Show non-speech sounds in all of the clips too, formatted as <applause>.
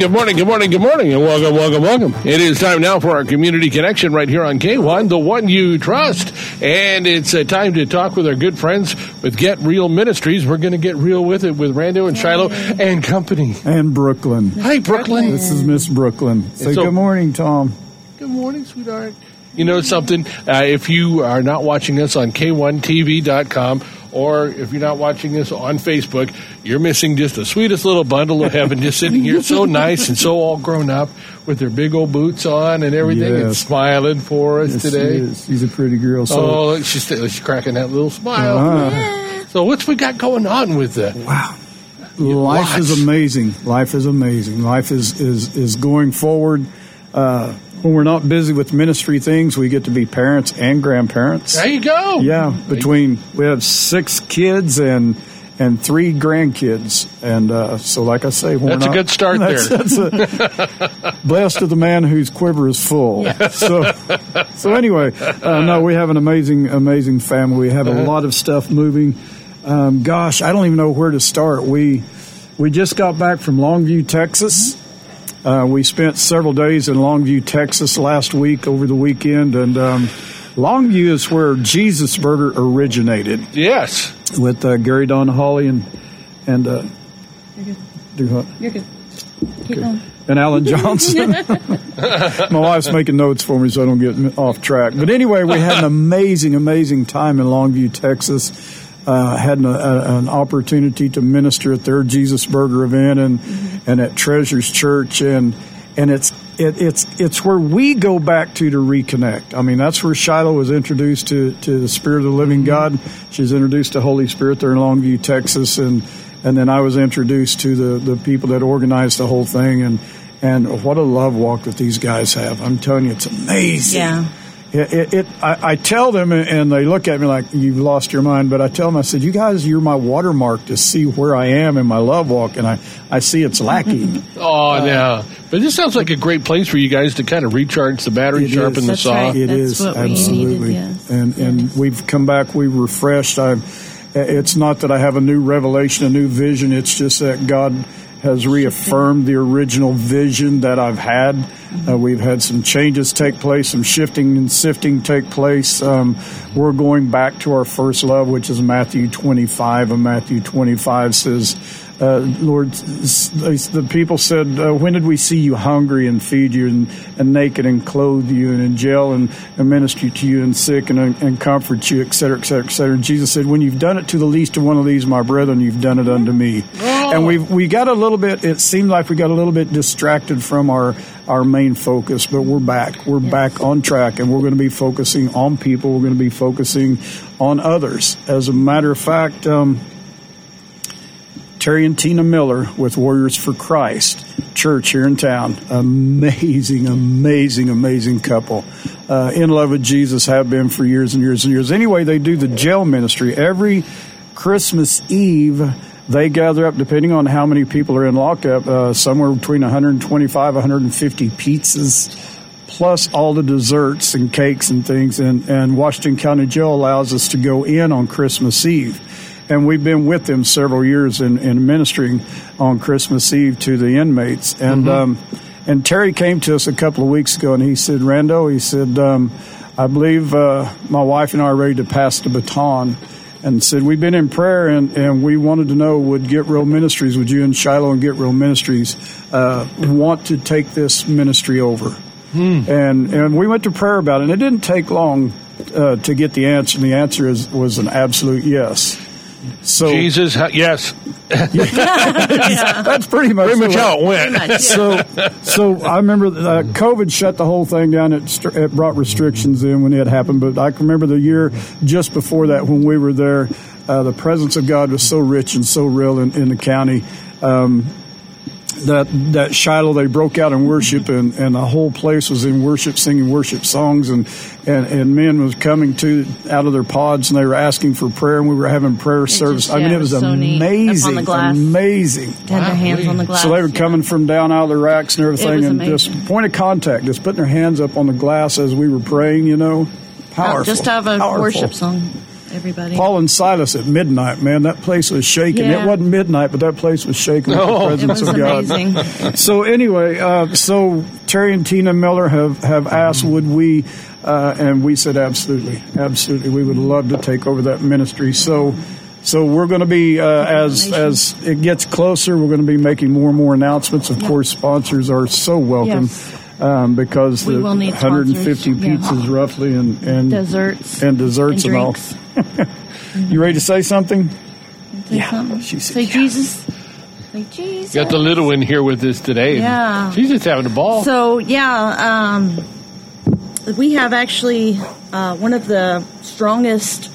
Good morning, good morning, good morning, and welcome, welcome, welcome. It is time now for our community connection right here on K1, the one you trust. And it's uh, time to talk with our good friends with Get Real Ministries. We're going to get real with it with Rando and Shiloh and company. And Brooklyn. Hi, Brooklyn. This is Miss Brooklyn. Say So- good morning, Tom. Good morning, sweetheart. You know something? Uh, if you are not watching us on K1TV.com or if you're not watching this on Facebook, you're missing just the sweetest little bundle of heaven just sitting here so nice and so all grown up with their big old boots on and everything and smiling for us Yes, today. She's a pretty girl. So, Oh, she's, she's cracking that little smile. Uh-huh. So what's we got going on with the wow. Life lots. is amazing. Life is amazing. Life is, is, is going forward. Uh, when we're not busy with ministry things, we get to be parents and grandparents. There you go. Yeah, between we have six kids and and three grandkids, and uh, so like I say, when we're That's a good start <laughs> that's- there. that's a- <laughs> blessed of the man whose quiver is full. <laughs> So, so anyway, uh, no, we have an amazing, amazing family. We have Uh-huh. a lot of stuff moving. Um, gosh, I don't even know where to start. We we just got back from Longview, Texas. Uh, we spent several days in Longview, Texas last week over the weekend, and um, Longview is where Jesus Burger originated Yes. with uh, Gary Don Holly and and uh, do what? You're good. Keep going. and Alan Johnson. <laughs> <laughs> My wife's making notes for me so I don't get off track. But anyway, we had an amazing, amazing time in Longview, Texas. Uh, had an, a, an opportunity to minister at their Jesus Burger event and and at Treasures Church and and it's it, it's it's where we go back to to reconnect. I mean, that's where Shiloh was introduced to to the Spirit of the Living God. She's introduced to Holy Spirit there in Longview, Texas, and and then I was introduced to the the people that organized the whole thing and and what a love walk that these guys have. I'm telling you, it's amazing. Yeah. It, it, it I, I tell them, and they look at me like you've lost your mind. But I tell them, I said, "You guys, you're my watermark to see where I am in my love walk, and I, I see it's lacking." <laughs> Oh, yeah. But this sounds like a great place for you guys to kind of recharge the battery, It sharpen is. the That's saw. right. It That's is what we absolutely, needed, yes. and and we've come back. We refreshed. I, it's not that I have a new revelation, a new vision. It's just that God has reaffirmed the original vision that I've had. Uh, we've had some changes take place, some shifting and sifting take place. Um, we're going back to our first love, which is Matthew 25. And Matthew 25 says, uh, Lord, the people said, uh, When did we see you hungry and feed you, and, and naked and clothe you, and in jail and, and minister to you, and sick and, and comfort you, et cetera, et cetera, et cetera? And Jesus said, When you've done it to the least of one of these, my brethren, you've done it unto me. And we we got a little bit, it seemed like we got a little bit distracted from our, our main focus, but we're back. We're back on track, and we're going to be focusing on people. We're going to be focusing on others. As a matter of fact, um, Terry and Tina Miller with Warriors for Christ Church here in town. Amazing, amazing, amazing couple. Uh, in love with Jesus, have been for years and years and years. Anyway, they do the jail ministry every Christmas Eve. They gather up, depending on how many people are in lockup, uh, somewhere between 125, 150 pizzas plus all the desserts and cakes and things. And, and Washington County Jail allows us to go in on Christmas Eve. And we've been with them several years in, in ministering on Christmas Eve to the inmates. And um, and Terry came to us a couple of weeks ago, and he said, "Rando," he said, um, "I believe uh, my wife and I are ready to pass the baton." And said, "We've been in prayer, and, and we wanted to know would Get Real Ministries, would you and Shiloh and Get Real Ministries uh, want to take this ministry over?" and and we went to prayer about it. And it didn't take long uh, to get the answer. And the answer is was an absolute yes. So Jesus, ha- yes. <laughs> that's pretty much Pretty much way- how it went. Much, so yeah. so I remember uh, COVID shut the whole thing down. It, str- it brought restrictions in when it happened. But I can remember the year just before that when we were there. Uh, the presence of God was so rich and so real in, in the county. Um, that that Shiloh they broke out in worship and, and the whole place was in worship singing worship songs and, and and men was coming to out of their pods and they were asking for prayer and we were having prayer service. just- I mean yeah, it was it was so neat. Up on the amazing, glass. amazing. To have their hands on the glass. So they were yeah. coming from down out of the racks and everything, and amazing. just point of contact, just putting their hands up on the glass as we were praying. You know, Oh, powerful. just to have a powerful. worship song. Everybody. Paul and Silas at midnight, man, that place was shaking. Yeah. It wasn't midnight, but that place was shaking with Oh. the it presence was of God. amazing. <laughs> So anyway, uh, so Terry and Tina Miller have, have asked, would we, uh, and we said absolutely, absolutely, we would love to take over that ministry. So, so we're going to be uh, as as it gets closer, we're going to be making more and more announcements. Of course, sponsors are so welcome. Yes. Um, because We the 150 sponsors, yeah. pizzas roughly and, and Desserts and desserts and, and all. drinks. <laughs> You ready to say something? Say Yeah, something. she said Say yeah. Jesus. Say Jesus. Got the little one here with us today. Yeah. She's just having a ball. So yeah, um, we have actually uh, one of the strongest,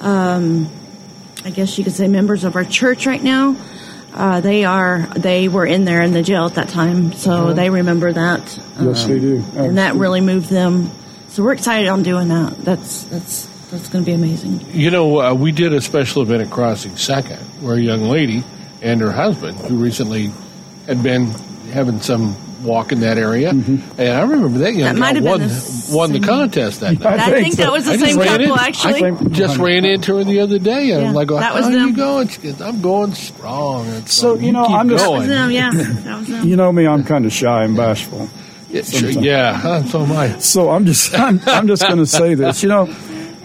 um, I guess you could say, members of our church right now. Uh, they are they were in there in the jail at that time, so they remember that. Yes, they do. and that really moved them. So we're excited on doing that. That's that's that's going to be amazing. You know, uh, we did a special event at Crossing Second where a young lady and her husband, who recently had been having some walk in that area, and I remember that young That girl won, the won the contest that <laughs> night. I, think think so. that was the I same couple in- actually. I Just ran into her the other day, and Yeah, I'm like, that "How was are you them. going?" She goes, "I'm going strong." And So, you know, keep I'm just- that going. was them. Yeah, that was them. You know me, I'm kind of shy and bashful. Yeah, sure, yeah, so am I. So I'm just <laughs> I'm, I'm just going to say this. You know,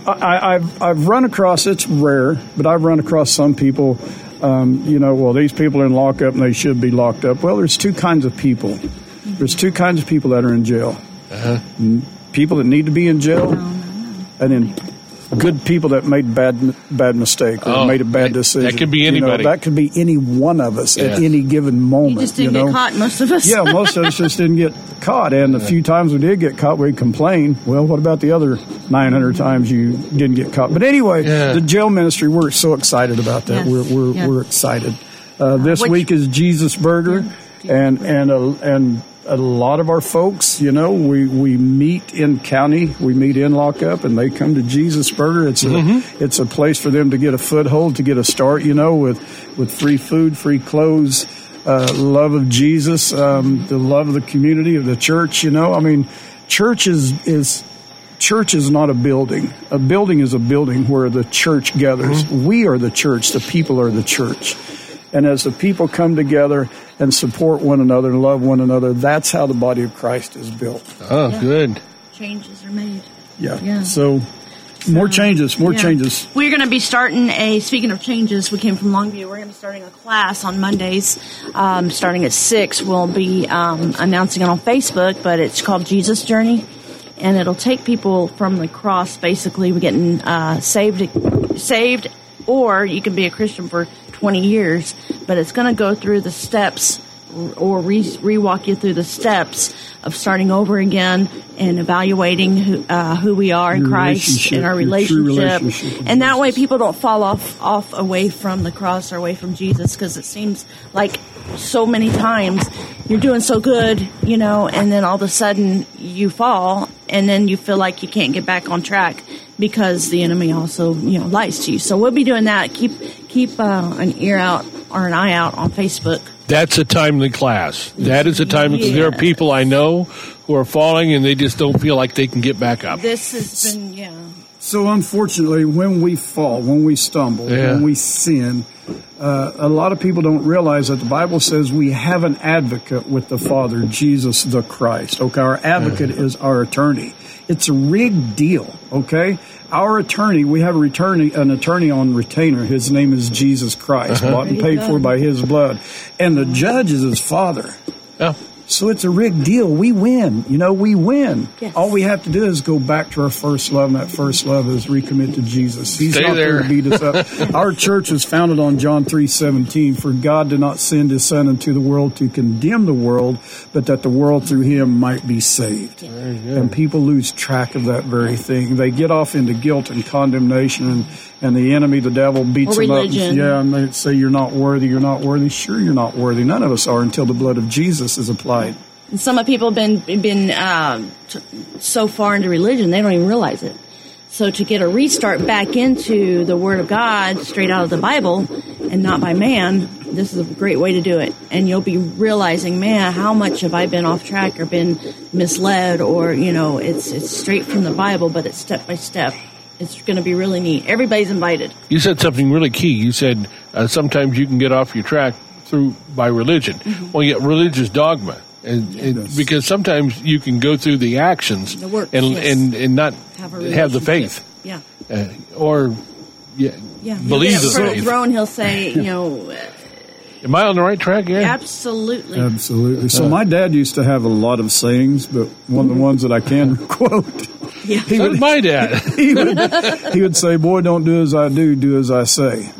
I, I've I've run across it's rare, but I've run across some people. Um, you know, well, these people are in lockup and they should be locked up. Well, there's two kinds of people. There's two kinds of people that are in jail. Mm, People that need to be in jail, and then good people that made bad bad mistake or Oh, made a bad that- decision. that could be You know, anybody. that could be any one of us Yes. at any given moment. You just didn't know? get caught, most of us. yeah, most of us just didn't get caught. And the few times we did get caught, we complained. Well, what about the other 900 times you didn't get caught? But anyway, Yeah. the jail ministry, we're so excited about that. Yes, We're, we're, yes. we're excited. Uh, this which- week is Jesus Burger, and and a, and a lot of our folks, you know, we, we meet in county, we meet in lockup, and they come to Jesus Burger. It's a Mm-hmm. it's a place for them to get a foothold, to get a start, you know, with with free food, free clothes, uh, love of Jesus, um, the love of the community of the church. You know, I mean, church is is church is not a building. A building is a building where the church gathers. We are the church. The people are the church. And as the people come together and support one another and love one another, that's how the body of Christ is built. Oh, Yeah. good. Changes are made. Yeah. Yeah. So more changes, more Yeah. changes. We're going to be starting a. Speaking of changes, we came from Longview. We're going to be starting a class on Mondays, um, starting at six. We'll be um, announcing it on Facebook, but it's called Jesus Journey, and it'll take people from the cross. Basically, we're getting uh, saved, saved, or you can be a Christian for twenty years, but it's going to go through the steps or re- re-walk you through the steps of starting over again and evaluating who, uh, who we are in Your Christ and our relationship, relationship, relationship and that way people don't fall off off away from the cross or away from Jesus because it seems like so many times you're doing so good, you know, and then all of a sudden you fall and then you feel like you can't get back on track because the enemy also you know lies to you. So we'll be doing that. Keep keep uh, an ear out or an eye out on Facebook. That's a timely class. That is a timely. There are people I know who are falling and they just don't feel like they can get back up. This has been yeah. So unfortunately, when we fall, when we stumble, Yeah. when we sin, uh, a lot of people don't realize that the Bible says we have an advocate with the Father, Jesus the Christ. Okay, our advocate is our attorney. It's a rigged deal. Okay, our attorney, we have a attorney, an attorney on retainer. His name is Jesus Christ, bought and paid for by His blood, and the judge is His Father. Yeah. So it's a rigged deal. We win. You know, we win. Yes. All we have to do is go back to our first love, and that first love is recommit to Jesus. He's Stay not there. there. to beat us up. <laughs> our church was founded on John three seventeen. For God did not send His Son into the world to condemn the world, but that the world through Him might be saved. And people lose track of that very thing. They get off into guilt and condemnation, and, and the enemy, the devil, beats them up. religion. Yeah, and they say you're not worthy. You're not worthy. Sure, you're not worthy. None of us are until the blood of Jesus is applied. And some of people have been been um, t- so far into religion they don't even realize it. So to get a restart back into the Word of God straight out of the Bible and not by man, this is a great way to do it. And you'll be realizing, man, how much have I been off track or been misled, or you know, it's it's straight from the Bible, but it's step by step, It's going to be really neat. Everybody's invited. You said something really key. You said uh, sometimes you can get off your track through by religion. Mm-hmm. Well, you get religious dogma, and, and because sometimes you can go through the actions The works, and, yes. and and not Have have the faith, Yeah. uh, or yeah, Yeah. believe He'll the get up faith. throne. He'll say, <laughs> you know, uh, Am I on the right track? Yeah. absolutely. Absolutely. So my dad used to have a lot of sayings, but one of the ones that I can <laughs> quote, Yeah. he So would, my dad. <laughs> he would he would say, "Boy, don't do as I do, do as I say,"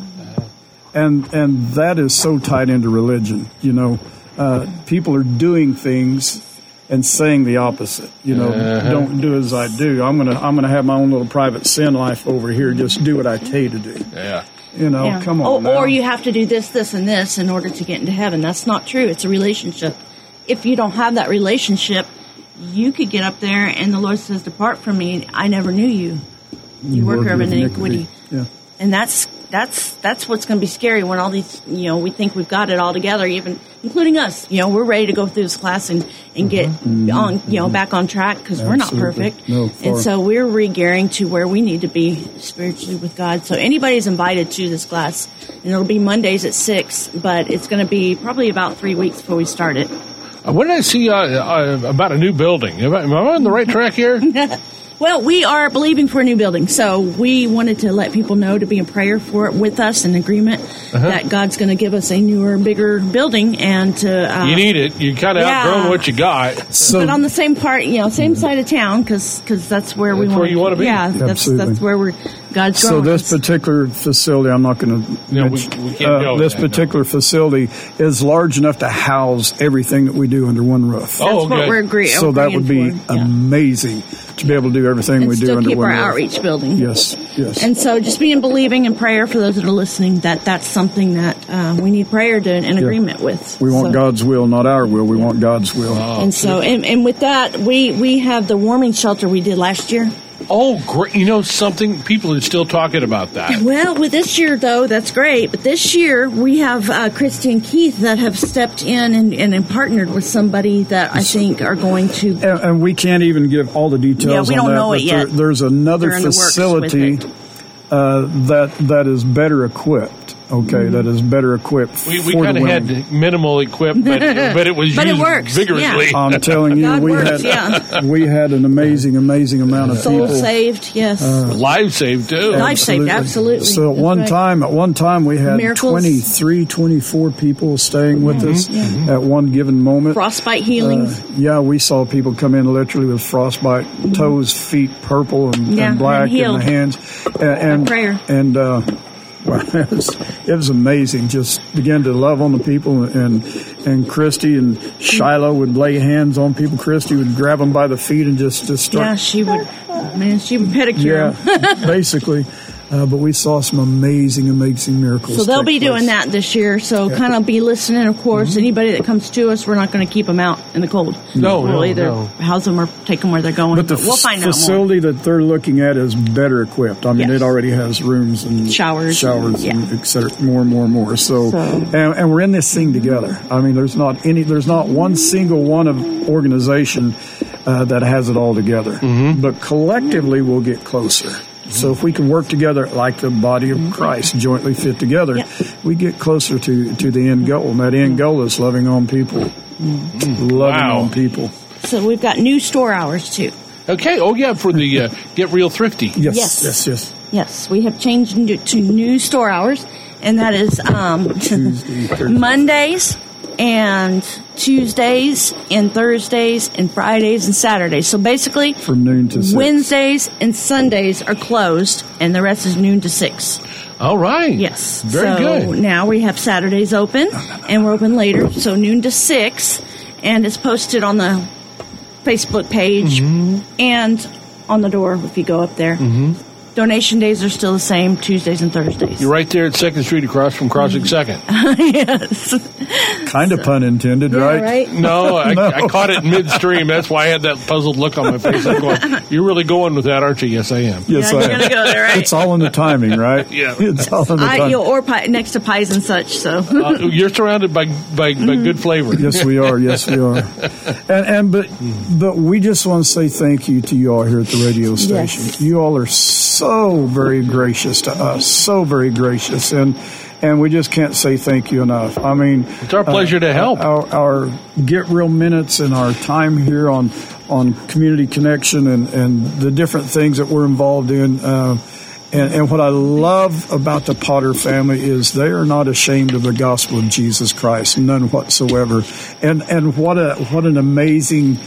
and and that is so tied into religion. You know, uh, people are doing things and saying the opposite. You know, don't do as I do. I'm gonna I'm gonna have my own little private sin life over here. Just do what I tell you to do. yeah. You know, Yeah. come on. Or, now. or you have to do this, this, and this in order to get into heaven. That's not true. It's a relationship. If you don't have that relationship, you could get up there and the Lord says, "Depart from me. I never knew you. You, worker of with iniquity." Yeah. And that's that's that's what's going to be scary when all these you know we think we've got it all together, even including us. You know, we're ready to go through this class and and get on you know back on track because we're not Mm-hmm. Perfect. No, and so we're re-gearing to where we need to be spiritually with God. So anybody's invited to this class, and it'll be Mondays at six, but it's going to be probably about three weeks before we start it. Uh, What did I see uh, uh, about a new building? Am I, am I on the right track here? <laughs> Well, we are believing for a new building, so we wanted to let people know to be in prayer for it with us in agreement Uh-huh. that God's going to give us a newer, bigger building, and to uh, you need it. You kind of Yeah. outgrown what you got. So but on the same part, you know, same side of town, because that's where we want. where you wanna be. Yeah, that's Absolutely. that's where we're God's So growing this particular facility, I'm not going to. No, we- we can't go This with that, no. particular facility is large enough to house everything that we do under one roof. Oh, That's what okay. we're agreeing. so that would be yeah. amazing to be able to do everything and we do still under keep one our roof. outreach building. Yes, yes. And so, just being believing and prayer for those that are listening that that's something that uh, we need prayer to in agreement with. we want So- God's will, not our will. We want God's will. And so, and, and with that, we we have the warming shelter we did last year. Oh, great! You know something? People are still talking about that. Well, with this year though, that's great. But this year we have uh, Christy and Keith that have stepped in and, and, and partnered with somebody that I think are going to. And, and we can't even give all the details. Yeah, we on don't that, know but it yet. There, there's another They're the facility uh, that that is better equipped. Okay, Mm-hmm. that is better equipped. We, we kind of had minimal equipment, but, <laughs> but it was But it used works, vigorously. yeah. I'm telling you, God we works, had yeah. we had an amazing, amazing amount of Soul people. saved, yes. Live saved too. Life saved, absolutely. So at That's one right. time, at one time, we had Miracles. 23, 24 people staying with us at one given moment. frostbite healings. Uh, yeah, we saw people come in literally with frostbite, toes, feet purple and, Mm-hmm. Yeah, and black and in healed. the hands, and and, prayer. and uh, well, it, was, it was amazing. Just began to love on the people, and and Christy and Shiloh would lay hands on people. Christy would grab them by the feet and just just start yeah, she would. Man, she would pedicure. yeah, <laughs> basically. Uh, but we saw some amazing, amazing miracles. So they'll be place. doing that this year. So kind of be listening. Of course, Mm-hmm. anybody that comes to us, we're not going to keep them out in the cold. No, we'll no, either no. house them or take them where they're going. But the we'll f- find out more. facility that they're looking at is better equipped. I mean, Yes. it already has rooms and Showers showers, and- and, yeah. et cetera, more and more and more. So, So- And, and we're in this thing together. I mean, there's not any, there's not one single one of organization uh, that has it all together. Mm-hmm. But collectively, we'll get closer. So if we can work together like the body of Christ, jointly fit together, Yep. we get closer to, to the end goal. And that end goal is loving on people. Loving Wow. on people. So we've got new store hours too. Okay. Oh yeah, for the uh, get real thrifty. Yes, Yes. yes, yes. Yes, we have changed to new store hours, and that is um, Tuesday, <laughs> Mondays and Tuesdays and Thursdays and Fridays and Saturdays. So basically, From noon to six. Wednesdays and Sundays are closed, and the rest is noon to six. All right. Yes. Very so good. now we have Saturdays open, and we're open later, so noon to six, and it's posted on the Facebook page Mm-hmm. and on the door if you go up there. Donation days are still the same, Tuesdays and Thursdays. You're right there at Second Street, across from Crossing Second. <laughs> yes. Kind of pun intended, Yeah, right? right? No, <laughs> I, No. I caught it midstream. That's why I had that puzzled look on my face. I'm going, "You're really going with that, aren't you?" Yes, I am. Yes, Yeah, I am. go there, right? It's all in the timing, right? <laughs> Yeah. It's all in the I, timing. you know, or pie, next to pies and such. So Uh, you're surrounded by by, by good flavor. Yes, we are. Yes, we are. And and but but we just want to say thank you to you all here at the radio station. Yes. You all are so so very gracious to us, so very gracious, and and we just can't say thank you enough. I mean, it's our pleasure uh, to help. Our, our, get real minutes and our time here on on community connection and and the different things that we're involved in. Uh, and, and, what I love about the Potter family is they are not ashamed of the gospel of Jesus Christ, none whatsoever. And and what a what an amazing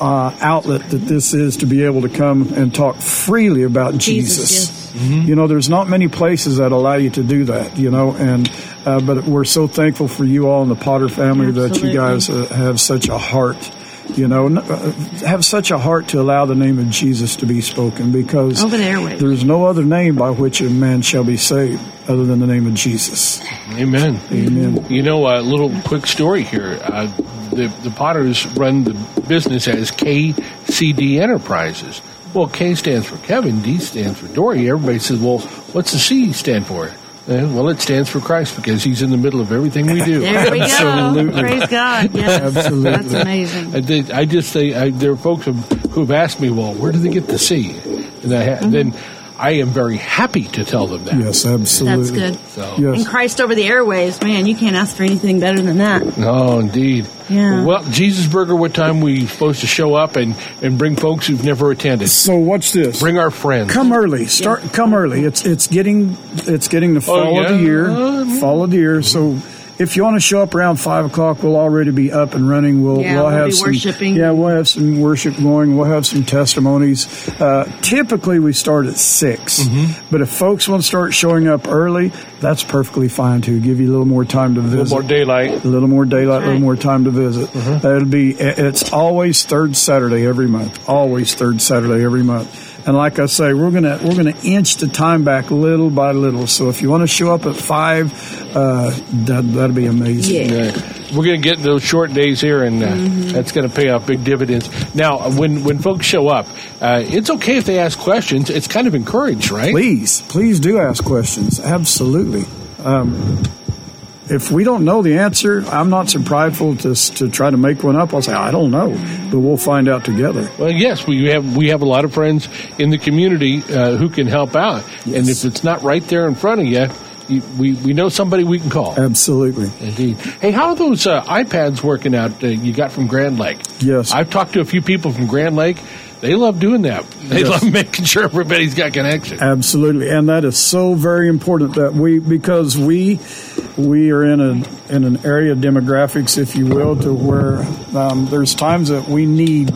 uh, outlet that this is to be able to come and talk freely about Jesus. Jesus. Yes. Mm-hmm. You know, there's not many places that allow you to do that. You know, and uh, but we're so thankful for you all in the Potter family Absolutely. that you guys uh, have such a heart you know, uh, have such a heart to allow the name of Jesus to be spoken because over the airways. There's no other name by which a man shall be saved other than the name of Jesus. Amen. Amen. You know, a little quick story here. Uh, the the Potters run the business as KCD Enterprises. Well, K stands for Kevin, D stands for Dory. Everybody says, "Well, what's the C stand for?" well, it stands for Christ because He's in the middle of everything we do. <laughs> There we go. Praise God. <laughs> Yes. Absolutely. That's amazing. I, did, I just say I, there are folks who have asked me, well, where do they get the C? And I ha- mm-hmm. then I am very happy to tell them that. Yes, absolutely. That's good. So. Yes. And Christ over the airways, man, you can't ask for anything better than that. No, indeed. Yeah. Well, Jesus Burger, what time we supposed to show up and, and bring folks who've never attended? So what's this? Bring our friends. Come early. Start. Yeah. Come early. It's it's getting it's getting the oh, fall oh, yeah? of the year. Uh, fall of the year. So if you want to show up around five o'clock, we'll already be up and running. We'll, yeah, we'll, we'll have some worshiping. yeah, we'll have some worship going. We'll have some testimonies. Uh, typically, we start at 6 mm-hmm. but if folks want to start showing up early, that's perfectly fine too. Give you a little more time to visit. A little more daylight. A little more daylight. A little more time to visit. Mm-hmm. It'll be. It's always third Saturday every month. Always third Saturday every month. And like I say, we're gonna we're gonna inch the time back little by little. So if you want to show up at five, uh, that that'd be amazing. Yeah. yeah. We're gonna get those short days here, and uh, mm-hmm. that's gonna pay off big dividends. Now, when when folks show up, uh, it's okay if they ask questions. It's kind of encouraged, right? Please, please do ask questions. Absolutely. Um, if we don't know the answer, I'm not so prideful to, to try to make one up. I'll say I don't know, but we'll find out together. Well, yes, we have we have a lot of friends in the community uh, who can help out, yes. and if it's not right there in front of you. You, we, we know somebody we can call. Absolutely. Indeed. Hey, how are those uh, iPads working out uh, you got from Grand Lake? Yes. I've talked to a few people from Grand Lake they love doing that. They yes. love <laughs> making sure everybody's got connection. Absolutely, and that is so very important that we because we we are in a in an area of demographics, if you will, to where um, there's times that we need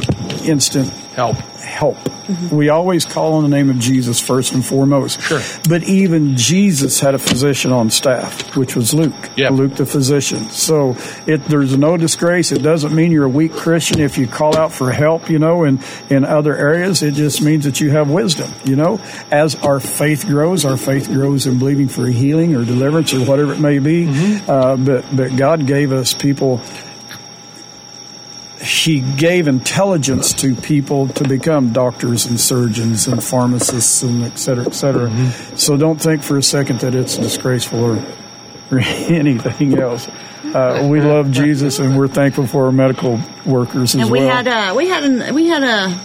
instant help help. Mm-hmm. We always call on the name of Jesus first and foremost. Sure. But even Jesus had a physician on staff, which was Luke. Yep. Luke the physician. So it, there's no disgrace. It doesn't mean you're a weak Christian if you call out for help, you know, in, in other areas. It just means that you have wisdom, you know. As our faith grows, our faith grows in believing for healing or deliverance or whatever it may be. Mm-hmm. Uh, but, but God gave us people he gave intelligence to people to become doctors and surgeons and pharmacists and et cetera, et cetera. Mm-hmm. So don't think for a second that it's disgraceful or, or <laughs> anything else. Uh, we <laughs> love Jesus and we're thankful for our medical workers as and we well. Had, uh, we had, an, we had a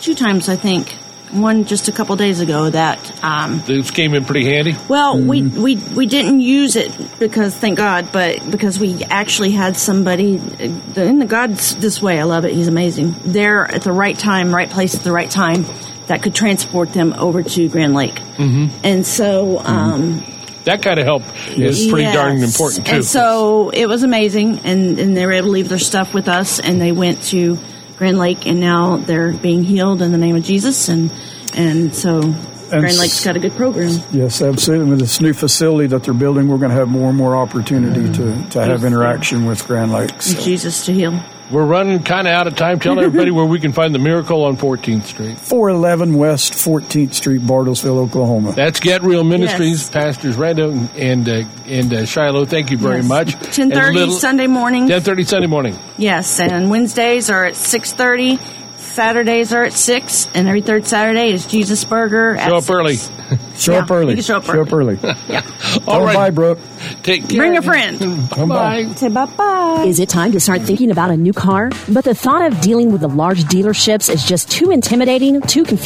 two times, I think, one just a couple days ago that um, this came in pretty handy. Well, mm-hmm. we, we we didn't use it because thank God, but because we actually had somebody in the God's this way. I love it. He's amazing. There at the right time, right place at the right time, that could transport them over to Grand Lake. Mm-hmm. And so. Um, that kind of help is pretty darn important too. And so it was amazing, and, and they were able to leave their stuff with us, and they went to Grand Lake, and now they're being healed in the name of Jesus, and and so and Grand Lake's got a good program. Yes, absolutely. With this new facility that they're building, we're going to have more and more opportunity mm-hmm. to, to have interaction with Grand Lake. So. Jesus to heal. We're running kind of out of time. Tell everybody where we can find the miracle on 14th Street. 411 West 14th Street, Bartlesville, Oklahoma. That's Get Real Ministries. Yes. Pastors Rando and uh, and uh, Shiloh, thank you very yes. much. 10:30 Sunday morning. 10:30 Sunday morning. Yes, and Wednesdays are at 6:30. Saturdays are at six, and every third Saturday is Jesus Burger. Show up six. early. <laughs> show yeah, up early. You can show up show early. Up early. <laughs> yeah. All right. Bye, Brooke. Take care. Bring a friend. <laughs> bye bye. Say bye bye. Is it time to start thinking about a new car? But the thought of dealing with the large dealerships is just too intimidating, too confusing.